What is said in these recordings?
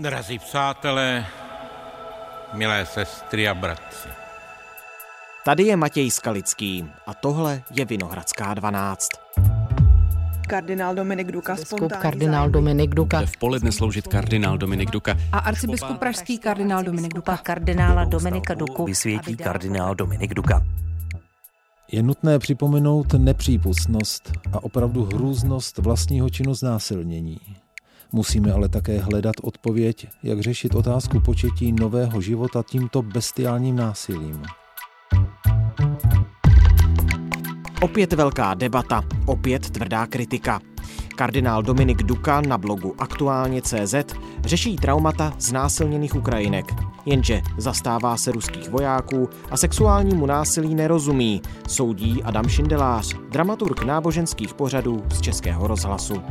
Drazí přátelé, milé sestry a bratři. Tady je Matěj Skalický a tohle je Vinohradská 12. Kardinál Dominik Duka, Biskup kardinál Dominik Duka. Bude v poledne sloužit kardinál Dominik Duka. A arcibiskup pražský kardinál Dominik Duka. kardinála Dominika Duku. Vysvětí kardinál Dominik Duka. Je nutné připomenout nepřípustnost a opravdu hrůznost vlastního činu znásilnění. Musíme ale také hledat odpověď, jak řešit otázku početí nového života tímto bestiálním násilím. Opět velká debata, opět tvrdá kritika. Kardinál Dominik Duka na blogu Aktuálně.cz řeší traumata znásilněných Ukrajinek. Jenže zastává se ruských vojáků a sexuálnímu násilí nerozumí, soudí Adam Šindelář, dramaturg náboženských pořadů z Českého rozhlasu.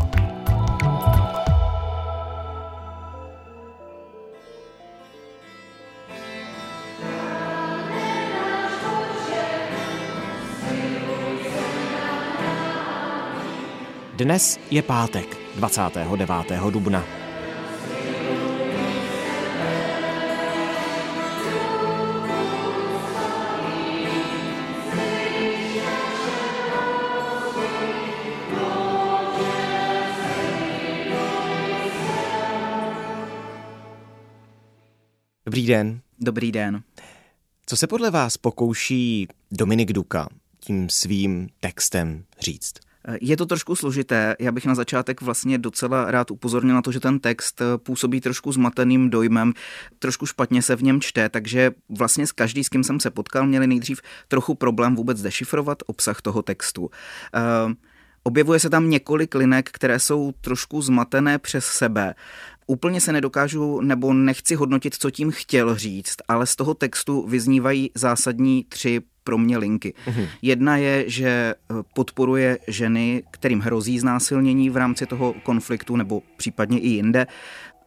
Dnes je pátek, 29. dubna. Dobrý den. Dobrý den. Co se podle vás pokouší Dominik Duka tím svým textem říct? Je to trošku složité. Já bych na začátek vlastně docela rád upozornil na to, že ten text působí trošku zmateným dojmem, trošku špatně se v něm čte, takže vlastně s každý, s kým jsem se potkal, měli nejdřív trochu problém vůbec dešifrovat obsah toho textu. Objevuje se tam několik linek, které jsou trošku zmatené přes sebe. Úplně se nedokážu nebo nechci hodnotit, co tím chtěl říct, ale z toho textu vyznívají zásadní tři pro mě linky. Uhum. Jedna je, že podporuje ženy, kterým hrozí znásilnění v rámci toho konfliktu nebo případně i jinde,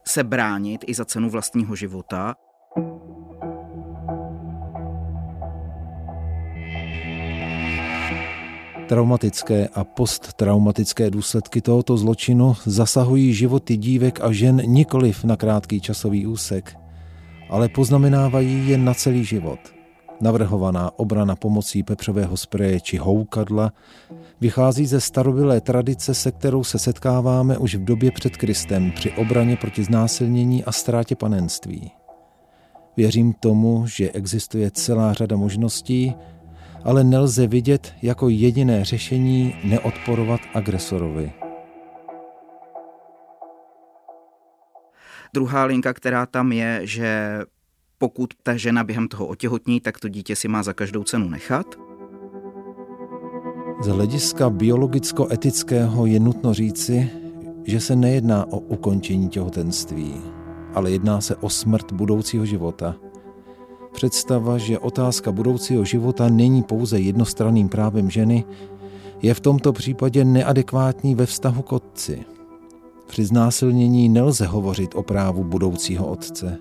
se bránit i za cenu vlastního života. Traumatické a posttraumatické důsledky tohoto zločinu zasahují životy dívek a žen nikoliv na krátký časový úsek, ale poznamenávají je na celý život. Navrhovaná obrana pomocí pepřového spreje či houkadla vychází ze starobilé tradice, se kterou se setkáváme už v době před Kristem při obraně proti znásilnění a ztrátě panenství. Věřím tomu, že existuje celá řada možností, ale nelze vidět jako jediné řešení neodporovat agresorovi. Druhá linka, která tam je, že pokud ta žena během toho otěhotní, tak to dítě si má za každou cenu nechat. Z hlediska biologicko-etického je nutno říci, že se nejedná o ukončení těhotenství, ale jedná se o smrt budoucího života – Představa, že otázka budoucího života není pouze jednostranným právem ženy, je v tomto případě neadekvátní ve vztahu k otci. Při znásilnění nelze hovořit o právu budoucího otce.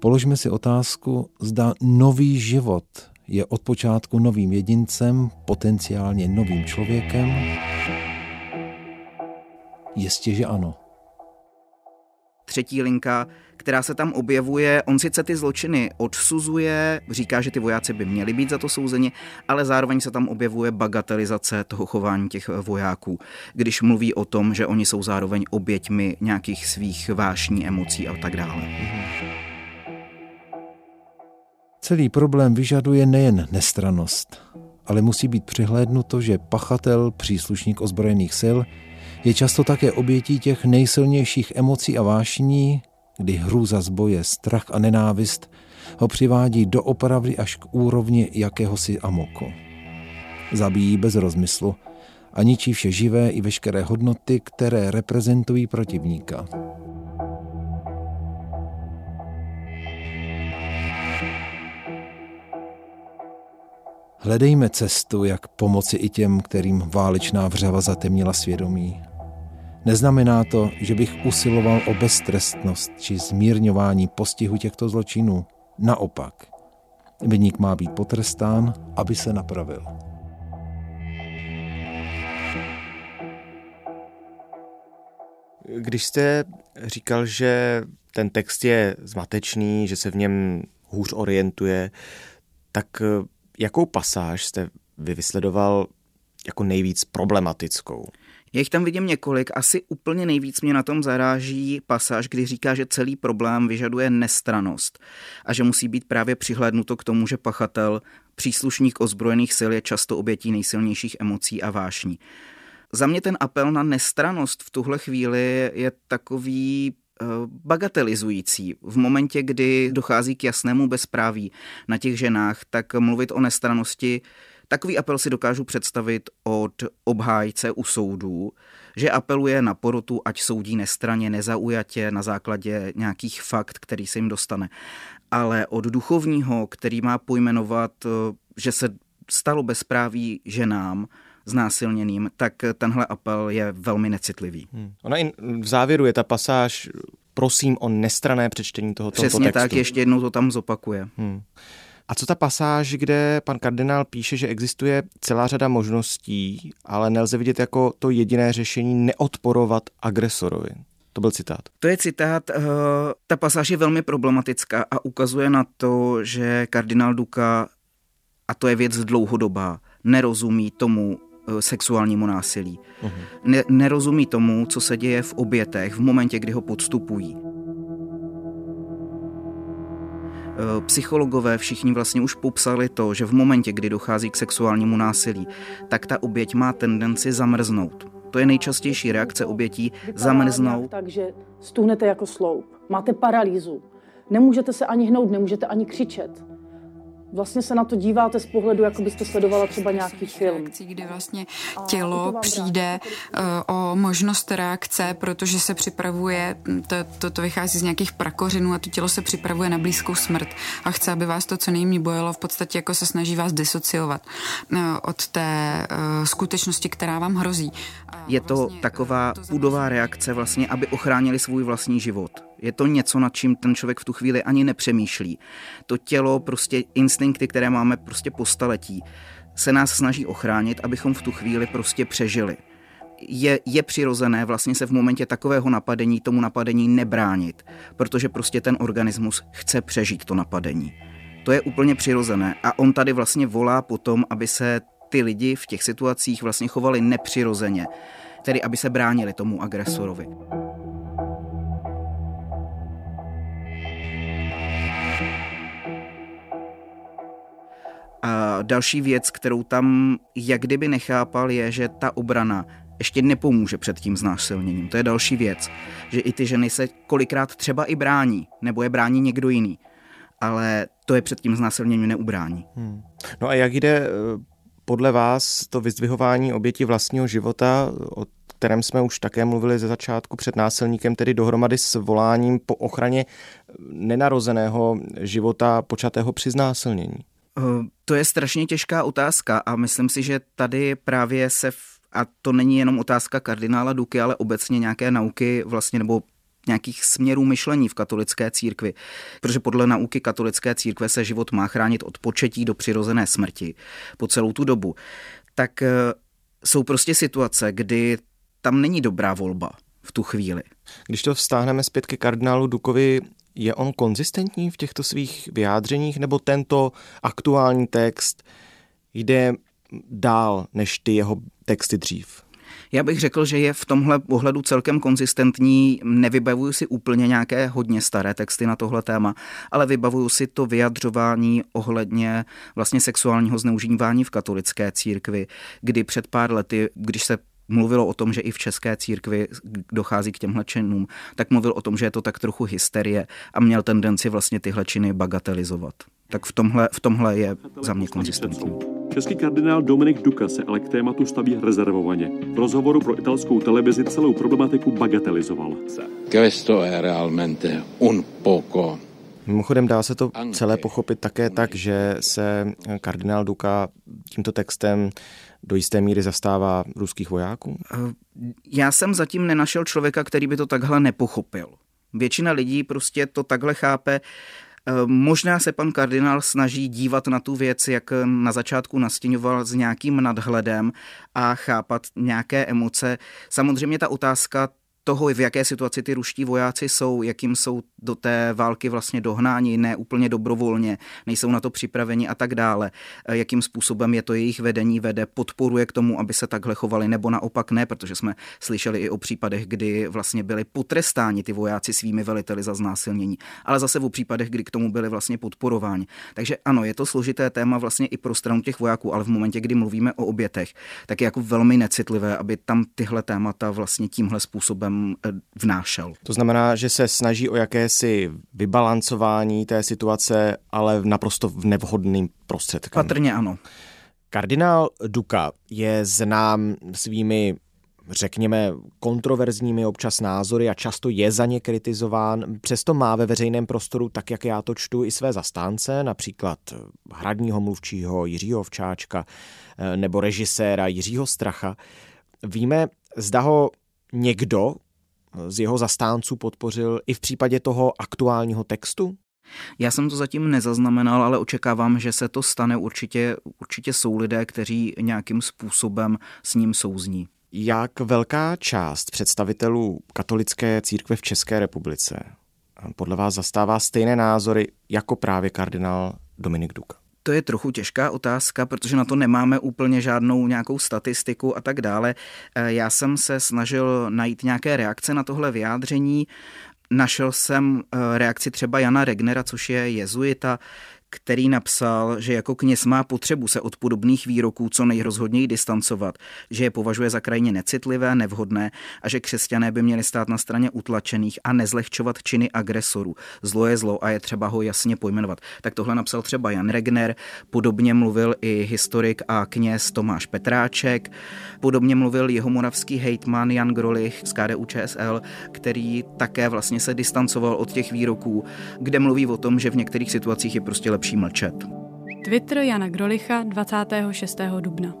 Položme si otázku, zda nový život je od počátku novým jedincem, potenciálně novým člověkem? Jistě, že ano. Třetí linka která se tam objevuje. On sice ty zločiny odsuzuje, říká, že ty vojáci by měli být za to souzeni, ale zároveň se tam objevuje bagatelizace toho chování těch vojáků, když mluví o tom, že oni jsou zároveň oběťmi nějakých svých vášní, emocí a tak dále. Celý problém vyžaduje nejen nestranost, ale musí být přihlédnuto, že pachatel, příslušník ozbrojených sil, je často také obětí těch nejsilnějších emocí a vášní, kdy hrůza z boje, strach a nenávist ho přivádí do opravdy až k úrovni jakéhosi amoku. Zabíjí bez rozmyslu a ničí vše živé i veškeré hodnoty, které reprezentují protivníka. Hledejme cestu, jak pomoci i těm, kterým válečná vřava zatemnila svědomí. Neznamená to, že bych usiloval o beztrestnost či zmírňování postihu těchto zločinů. Naopak, vyník má být potrestán, aby se napravil. Když jste říkal, že ten text je zmatečný, že se v něm hůř orientuje, tak eh, jakou pasáž jste vy vysledoval jako nejvíc problematickou? Já jich tam vidím několik. Asi úplně nejvíc mě na tom zaráží pasáž, kdy říká, že celý problém vyžaduje nestranost a že musí být právě přihlédnuto k tomu, že pachatel, příslušník ozbrojených sil je často obětí nejsilnějších emocí a vášní. Za mě ten apel na nestranost v tuhle chvíli je takový eh, bagatelizující. V momentě, kdy dochází k jasnému bezpráví na těch ženách, tak mluvit o nestranosti Takový apel si dokážu představit od obhájce u soudů, že apeluje na porotu, ať soudí nestraně, nezaujatě na základě nějakých fakt, který se jim dostane. Ale od duchovního, který má pojmenovat, eh, že se stalo bezpráví ženám, znásilněným, tak tenhle apel je velmi necitlivý. Hmm. Ona i v závěru je ta pasáž, prosím o nestrané přečtení toho Přesně textu. tak, ještě jednou to tam zopakuje. Hmm. A co ta pasáž, kde pan kardinál píše, že existuje celá řada možností, ale nelze vidět jako to jediné řešení neodporovat agresorovi? To byl citát. To je citát. Uh, ta pasáž je velmi problematická a ukazuje na to, že kardinál Duka, a to je věc dlouhodobá, nerozumí tomu uh, sexuálnímu násilí. Uh-huh. Ne, nerozumí tomu, co se děje v obětech v momentě, kdy ho podstupují. Psychologové všichni vlastně už popsali to, že v momentě, kdy dochází k sexuálnímu násilí, tak ta oběť má tendenci zamrznout. To je nejčastější reakce obětí zamrznout. Takže stuhnete jako sloup, máte paralýzu, nemůžete se ani hnout, nemůžete ani křičet vlastně se na to díváte z pohledu, jako byste sledovala třeba nějaký film. Kdy vlastně tělo přijde uh, o možnost reakce, protože se připravuje, to, to, to vychází z nějakých prakořinů a to tělo se připravuje na blízkou smrt a chce, aby vás to co nejméně bojelo, v podstatě jako se snaží vás disociovat uh, od té uh, skutečnosti, která vám hrozí. Je to vlastně, taková pudová reakce vlastně, aby ochránili svůj vlastní život. Je to něco, nad čím ten člověk v tu chvíli ani nepřemýšlí. To tělo, prostě instinkty, které máme prostě po staletí, se nás snaží ochránit, abychom v tu chvíli prostě přežili. Je, je přirozené vlastně se v momentě takového napadení tomu napadení nebránit, protože prostě ten organismus chce přežít to napadení. To je úplně přirozené a on tady vlastně volá potom, aby se ty lidi v těch situacích vlastně chovali nepřirozeně, tedy aby se bránili tomu agresorovi. A další věc, kterou tam jak kdyby nechápal, je, že ta obrana ještě nepomůže před tím znásilněním. To je další věc, že i ty ženy se kolikrát třeba i brání, nebo je brání někdo jiný, ale to je před tím znásilněním neubrání. Hmm. No a jak jde eh, podle vás to vyzdvihování oběti vlastního života, o kterém jsme už také mluvili ze začátku před násilníkem, tedy dohromady s voláním po ochraně nenarozeného života počatého při znásilnění? To je strašně těžká otázka a myslím si, že tady právě se, a to není jenom otázka kardinála Duky, ale obecně nějaké nauky vlastně nebo nějakých směrů myšlení v katolické církvi. Protože podle nauky katolické církve se život má chránit od početí do přirozené smrti po celou tu dobu. Tak eh, jsou prostě situace, kdy tam není dobrá volba v tu chvíli. Když to vztáhneme zpět ke kardinálu Dukovi, je on konzistentní v těchto svých vyjádřeních, nebo tento aktuální text jde dál než ty jeho texty dřív? Já bych řekl, že je v tomhle ohledu celkem konzistentní. Nevybavuju si úplně nějaké hodně staré texty na tohle téma, ale vybavuju si to vyjadřování ohledně vlastně sexuálního zneužívání v katolické církvi, kdy před pár lety, když se mluvilo o tom, že i v české církvi dochází k těmhle činům, tak mluvil o tom, že je to tak trochu hysterie a měl tendenci vlastně tyhle činy bagatelizovat. Tak v tomhle, v tomhle je za mě konzistentní. Český kardinál Dominik Duka se ale k tématu staví rezervovaně. V rozhovoru pro italskou televizi celou problematiku bagatelizoval. Questo è realmente un poco Mimochodem dá se to celé pochopit také tak, že se kardinál Duka tímto textem do jisté míry zastává ruských vojáků? Eh, já jsem zatím nenašel člověka, který by to takhle nepochopil. Většina lidí prostě to takhle chápe. Eh, možná se pan kardinál snaží dívat na tu věc, jak na začátku nastěňoval s nějakým nadhledem a chápat nějaké emoce. Samozřejmě ta otázka toho, v jaké situaci ty ruští vojáci jsou, jakým jsou do té války vlastně dohnáni, ne úplně dobrovolně, nejsou na to připraveni a tak dále, eh, jakým způsobem je to jejich vedení vede, podporuje k tomu, aby se takhle chovali, nebo naopak ne, protože jsme slyšeli i o případech, kdy vlastně byli potrestáni ty vojáci svými veliteli za znásilnění, ale zase o případech, kdy k tomu byli vlastně podporováni. Takže ano, je to složité téma vlastně i pro stranu těch vojáků, ale v momentě, kdy mluvíme o obětech, tak je jako velmi necitlivé, aby tam tyhle témata vlastně tímhle způsobem eh, vnášel. To znamená, že se snaží o jakési vybalancování té situace, ale naprosto v nevhodným prostředkem. Patrně ano. Kardinál Duka je znám svými řekněme, kontroverzními občas názory a často je za ně kritizován. Přesto má ve veřejném prostoru, tak jak já to čtu, i své zastánce, například hradního mluvčího Jiřího Včáčka eh, nebo režiséra Jiřího Stracha. Víme, zda ho někdo z jeho zastánců podpořil i v případě toho aktuálního textu? Já jsem to zatím nezaznamenal, ale očekávám, že se to stane. Určitě, určitě jsou lidé, kteří nějakým způsobem s ním souzní. Jak velká část představitelů katolické církve v České republice podle vás zastává stejné názory jako právě kardinál Dominik Duka? To je trochu těžká otázka, protože na to nemáme úplně žádnou nějakou statistiku a tak dále. E, já jsem se snažil najít nějaké reakce na tohle vyjádření. Našel jsem e, reakci třeba Jana Regnera, což je jezuita, který napsal, že jako kněz má potřebu se od podobných výroků co nejrozhodněji distancovat, že je považuje za krajně necitlivé, nevhodné a že křesťané by měli stát na straně utlačených a nezlehčovat činy agresorů. Zlo je zlo a je třeba ho jasně pojmenovat. Tak tohle napsal třeba Jan Regner, podobně mluvil i historik a kněz Tomáš Petráček, podobně mluvil jeho moravský hejtman Jan Grolich z KDU ČSL, který také vlastně se distancoval od těch výroků, kde mluví o tom, že v některých situacích je prostě lepší mlčet. Twitter Jana Grolicha 26. dubna.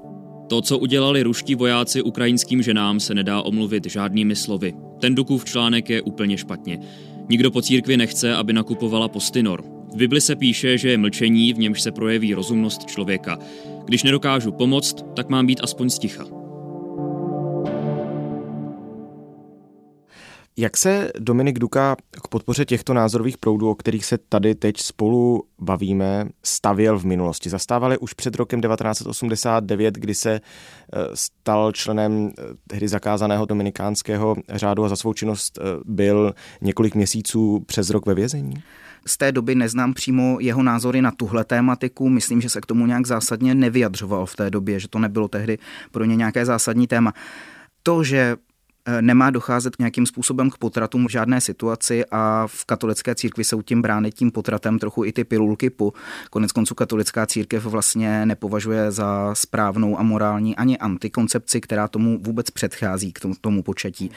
To, co udělali ruští vojáci ukrajinským ženám, se nedá omluvit žádnými slovy. Ten Dukův článek je úplně špatně. Nikdo po církvi nechce, aby nakupovala postinor. V Bibli se píše, že je mlčení, v němž se projeví rozumnost člověka. Když nedokážu pomoct, tak mám být aspoň sticha. Jak se Dominik Duka k podpoře těchto názorových proudů, o kterých se tady teď spolu bavíme, stavěl v minulosti? Zastávali už před rokem 1989, kdy se eh, stal členem eh, tehdy zakázaného dominikánského řádu a za svou činnost eh, byl několik měsíců přes rok ve vězení? Z té doby neznám přímo jeho názory na tuhle tématiku. Myslím, že se k tomu nějak zásadně nevyjadřoval v té době, že to nebylo tehdy pro ně nějaké zásadní téma. To, že nemá docházet nějakým způsobem k potratům v žádné situaci a v katolické církvi jsou tím brány tím potratem trochu i ty pilulky po. Konec konců katolická církev vlastně nepovažuje za správnou a morální ani antikoncepci, která tomu vůbec předchází k tomu, tomu početí.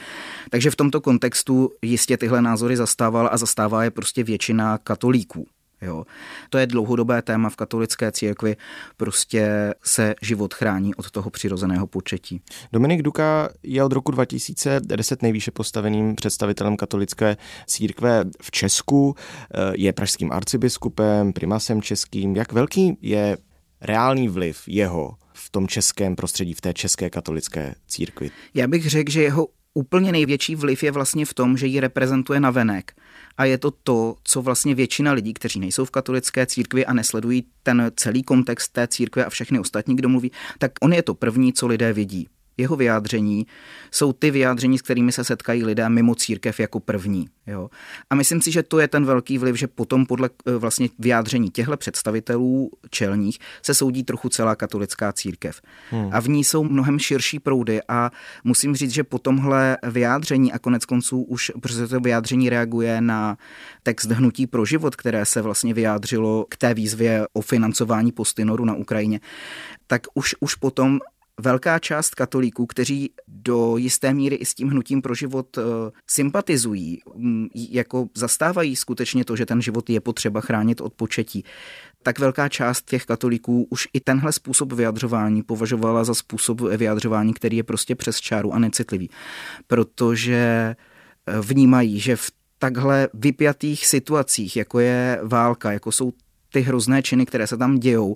Takže v tomto kontextu jistě tyhle názory zastával a zastává je prostě většina katolíků. Jo. To je dlouhodobé téma v katolické církvi, prostě se život chrání od toho přirozeného početí. Dominik Duka je od roku 2010 nejvýše postaveným představitelem katolické církve v Česku, je pražským arcibiskupem, primasem českým. Jak velký je reálný vliv jeho v tom českém prostředí, v té české katolické církvi? Já bych řekl, že jeho úplně největší vliv je vlastně v tom, že ji reprezentuje na venek. A je to to, co vlastně většina lidí, kteří nejsou v katolické církvi a nesledují ten celý kontext té církve a všechny ostatní, kdo mluví, tak on je to první, co lidé vidí jeho vyjádření jsou ty vyjádření, s kterými se setkají lidé mimo církev jako první. Jo. A myslím si, že to je ten velký vliv, že potom podle eh, vlastně vyjádření těchto představitelů čelních se soudí trochu celá katolická církev. Hmm. A v ní jsou mnohem širší proudy a musím říct, že po tomhle vyjádření a konec konců už, protože to vyjádření reaguje na text Hnutí pro život, které se vlastně vyjádřilo k té výzvě o financování postinoru na Ukrajině, tak už, už potom velká část katolíků, kteří do jisté míry i s tím hnutím pro život uh, sympatizují, um, jako zastávají skutečně to, že ten život je potřeba chránit od početí, tak velká část těch katolíků už i tenhle způsob vyjadřování považovala za způsob vyjadřování, který je prostě přes čáru a necitlivý. Protože eh, vnímají, že v takhle vypjatých situacích, jako je válka, jako jsou ty hrozné činy, které se tam dějou,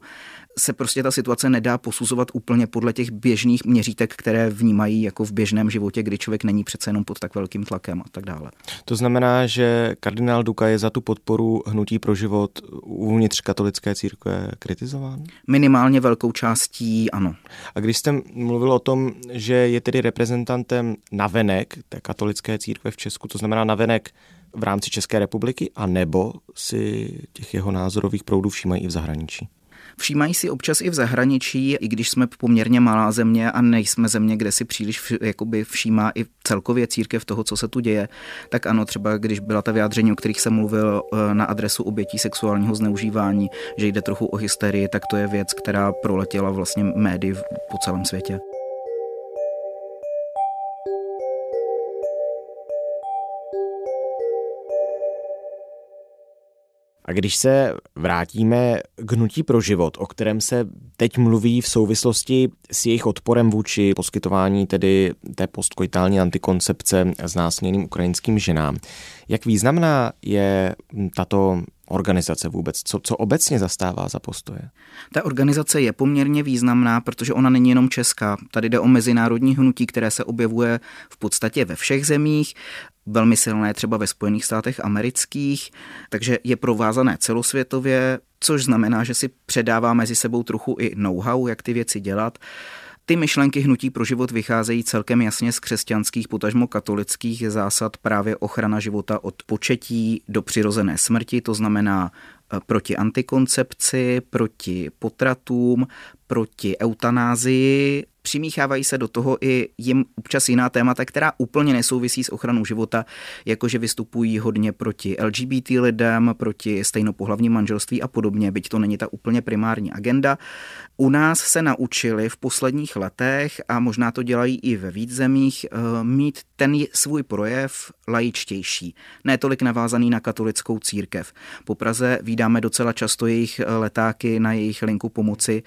se prostě ta situace nedá posuzovat úplně podle těch běžných měřítek, které vnímají jako v běžném životě, kdy člověk není přece jenom pod tak velkým tlakem a tak dále. To znamená, že kardinál Duka je za tu podporu hnutí pro život uvnitř katolické církve kritizován? Minimálně velkou částí ano. A když jste mluvil o tom, že je tedy reprezentantem navenek té katolické církve v Česku, to znamená navenek v rámci České republiky, a nebo si těch jeho názorových proudů všímají i v zahraničí? Všímají si občas i v zahraničí, i když jsme poměrně malá země a nejsme země, kde si příliš jakoby všímá i celkově církev toho, co se tu děje, tak ano, třeba když byla ta vyjádření, o kterých jsem mluvil eh, na adresu obětí sexuálního zneužívání, že jde trochu o hysterii, tak to je věc, která proletěla vlastně médii po celém světě. A když se vrátíme k hnutí pro život, o kterém se teď mluví v souvislosti s jejich odporem vůči poskytování tedy té postkoitální antikoncepce znásilněným ukrajinským ženám, jak významná je tato organizace vůbec? Co, co obecně zastává za postoje? Ta organizace je poměrně významná, protože ona není jenom česká. Tady jde o mezinárodní hnutí, které se objevuje v podstatě ve všech zemích velmi silné třeba ve Spojených státech amerických, takže je provázané celosvětově, což znamená, že si předává mezi sebou trochu i know-how, jak ty věci dělat. Ty myšlenky hnutí pro život vycházejí celkem jasně z křesťanských, potažmo katolických zásad právě ochrana života od početí do přirozené smrti, to znamená eh, proti antikoncepci, proti potratům, proti eutanázii, přimíchávají se do toho i jim občas jiná témata, která úplně nesouvisí s ochranou života, jakože vystupují hodně proti LGBT lidem, proti stejnopohlavním manželství a podobně, byť to není ta úplně primární agenda. U nás se naučili v posledních letech, a možná to dělají i ve víc zemích, eh, mít ten svůj projev lajičtější, ne tolik navázaný na katolickou církev. Po Praze vydáme docela často jejich letáky na jejich linku pomoci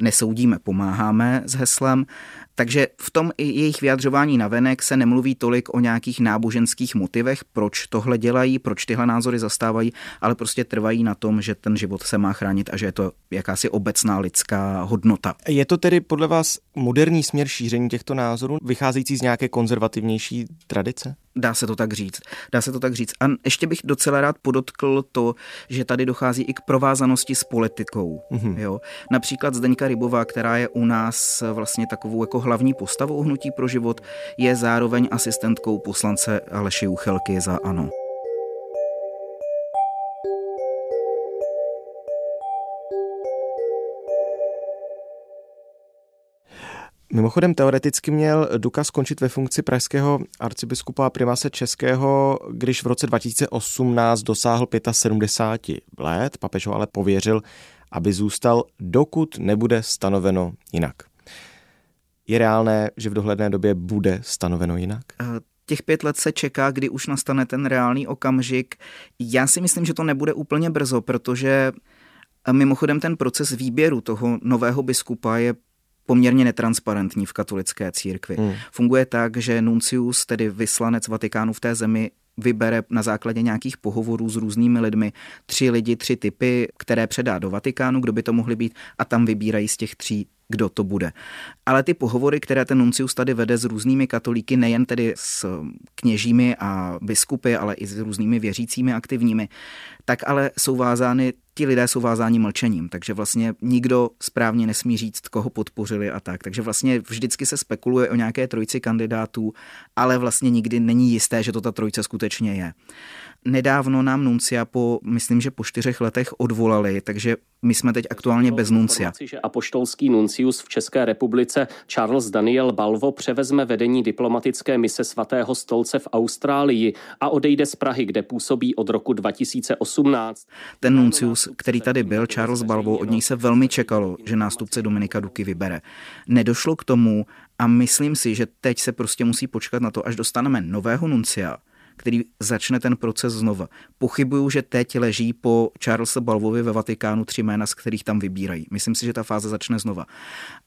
Nesoudíme, pomáháme s heslem Um. Takže v tom i jejich vyjadřování na venek se nemluví tolik o nějakých náboženských motivech, proč tohle dělají, proč tyhle názory zastávají, ale prostě trvají na tom, že ten život se má chránit a že je to jakási obecná lidská hodnota. Je to tedy podle vás moderní směr šíření těchto názorů, vycházející z nějaké konzervativnější tradice? Dá se to tak říct. Dá se to tak říct. A ještě bych docela rád podotkl to, že tady dochází i k provázanosti s politikou. Mm-hmm. Jo? Například Zdeňka Rybová, která je u nás vlastně takovou jako hlavní postavou Hnutí pro život, je zároveň asistentkou poslance Aleši Uchelky za ANO. Mimochodem teoreticky měl Duka skončit ve funkci pražského arcibiskupa a primase českého, když v roce 2018 dosáhl 75 let. Papež ho ale pověřil, aby zůstal, dokud nebude stanoveno jinak. Je reálné, že v dohledné době bude stanoveno jinak? Těch pět let se čeká, kdy už nastane ten reálný okamžik. Já si myslím, že to nebude úplně brzo, protože mimochodem ten proces výběru toho nového biskupa je poměrně netransparentní v katolické církvi. Hmm. Funguje tak, že nuncius, tedy vyslanec Vatikánu v té zemi, vybere na základě nějakých pohovorů s různými lidmi tři lidi, tři typy, které předá do Vatikánu, kdo by to mohli být, a tam vybírají z těch tří kdo to bude. Ale ty pohovory, které ten nuncius tady vede s různými katolíky, nejen tedy s kněžími a biskupy, ale i s různými věřícími aktivními, tak ale jsou vázány, ti lidé jsou vázáni mlčením, takže vlastně nikdo správně nesmí říct, koho podpořili a tak. Takže vlastně vždycky se spekuluje o nějaké trojici kandidátů, ale vlastně nikdy není jisté, že to ta trojice skutečně je. Nedávno nám Nuncia po, myslím, že po čtyřech letech odvolali, takže my jsme teď aktuálně bez nuncia. že apoštolský nuncius v České republice Charles Daniel Balvo převezme vedení diplomatické mise svatého stolce v Austrálii a odejde z Prahy, kde působí od roku 2018. Ten nuncius, který tady byl, Charles Balvo, od něj se velmi čekalo, že nástupce Dominika Duky vybere. Nedošlo k tomu a myslím si, že teď se prostě musí počkat na to, až dostaneme nového nuncia, který začne ten proces znova. Pochybuju, že teď leží po Charlesa Balvovi ve Vatikánu tři jména, z kterých tam vybírají. Myslím si, že ta fáze začne znova.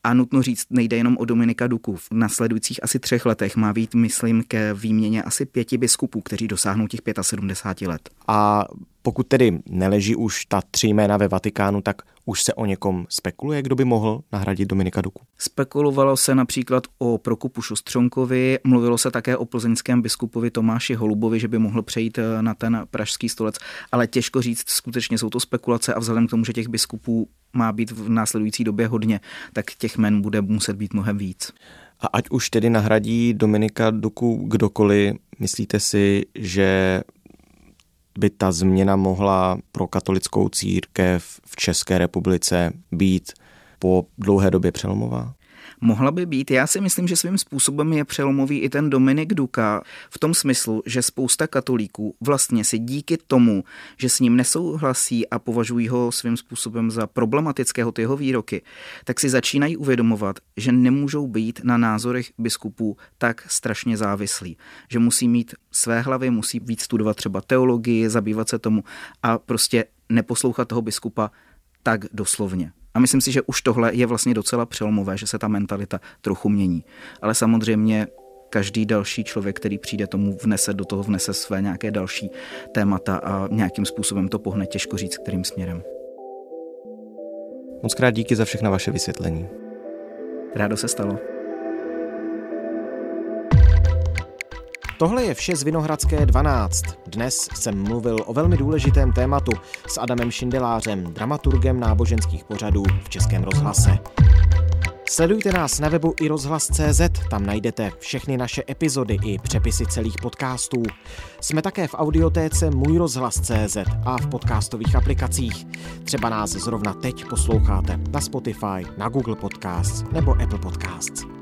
A nutno říct, nejde jenom o Dominika Duku. V nasledujících asi třech letech má být, myslím, ke výměně asi pěti biskupů, kteří dosáhnou těch 75 let. A Pokud tedy neleží už ta tři jména ve Vatikánu, tak už se o někom spekuluje, kdo by mohl nahradit Dominika Duku? Spekulovalo se například o Prokupu Šustřonkovi, mluvilo se také o plzeňském biskupovi Tomáši Holubovi, že by mohl přejít eh, na ten pražský stolec, ale těžko říct, skutečně jsou to spekulace a vzhledem k tomu, že těch biskupů má být v následující době hodně, tak těch men bude muset být mnohem víc. A ať už tedy nahradí Dominika Duku kdokoliv, myslíte si, že by ta změna mohla pro katolickou církev v České republice být po dlouhé době přelomová? Mohla by být. Já si myslím, že svým způsobem je přelomový i ten Dominik Duka v tom smyslu, že spousta katolíků vlastně si díky tomu, že s ním nesouhlasí a považují ho svým způsobem za problematického ty jeho výroky, tak si začínají uvědomovat, že nemůžou být na názorech biskupů tak strašně závislí. Že musí mít své hlavy, musí víc studovat třeba teologii, zabývat se tomu a prostě neposlouchat toho biskupa tak doslovně. A myslím si, že už tohle je vlastně docela přelomové, že se ta mentalita trochu mění. Ale samozřejmě každý další člověk, který přijde tomu vnese, do toho vnese své nějaké další témata a nějakým způsobem to pohne těžko říct, kterým směrem. Moc krát díky za všechna vaše vysvětlení. Rádo se stalo. Tohle je vše z Vinohradské 12. Dnes jsem mluvil o velmi důležitém tématu s Adamem Šindelářem, dramaturgem náboženských pořadů v Českém rozhlase. Sledujte nás na webu i rozhlas.cz, tam najdete všechny naše epizody i přepisy celých podcastů. Jsme také v audiotéce Můj rozhlas.cz a v podcastových aplikacích. Třeba nás zrovna teď posloucháte na Spotify, na Google Podcasts nebo Apple Podcasts.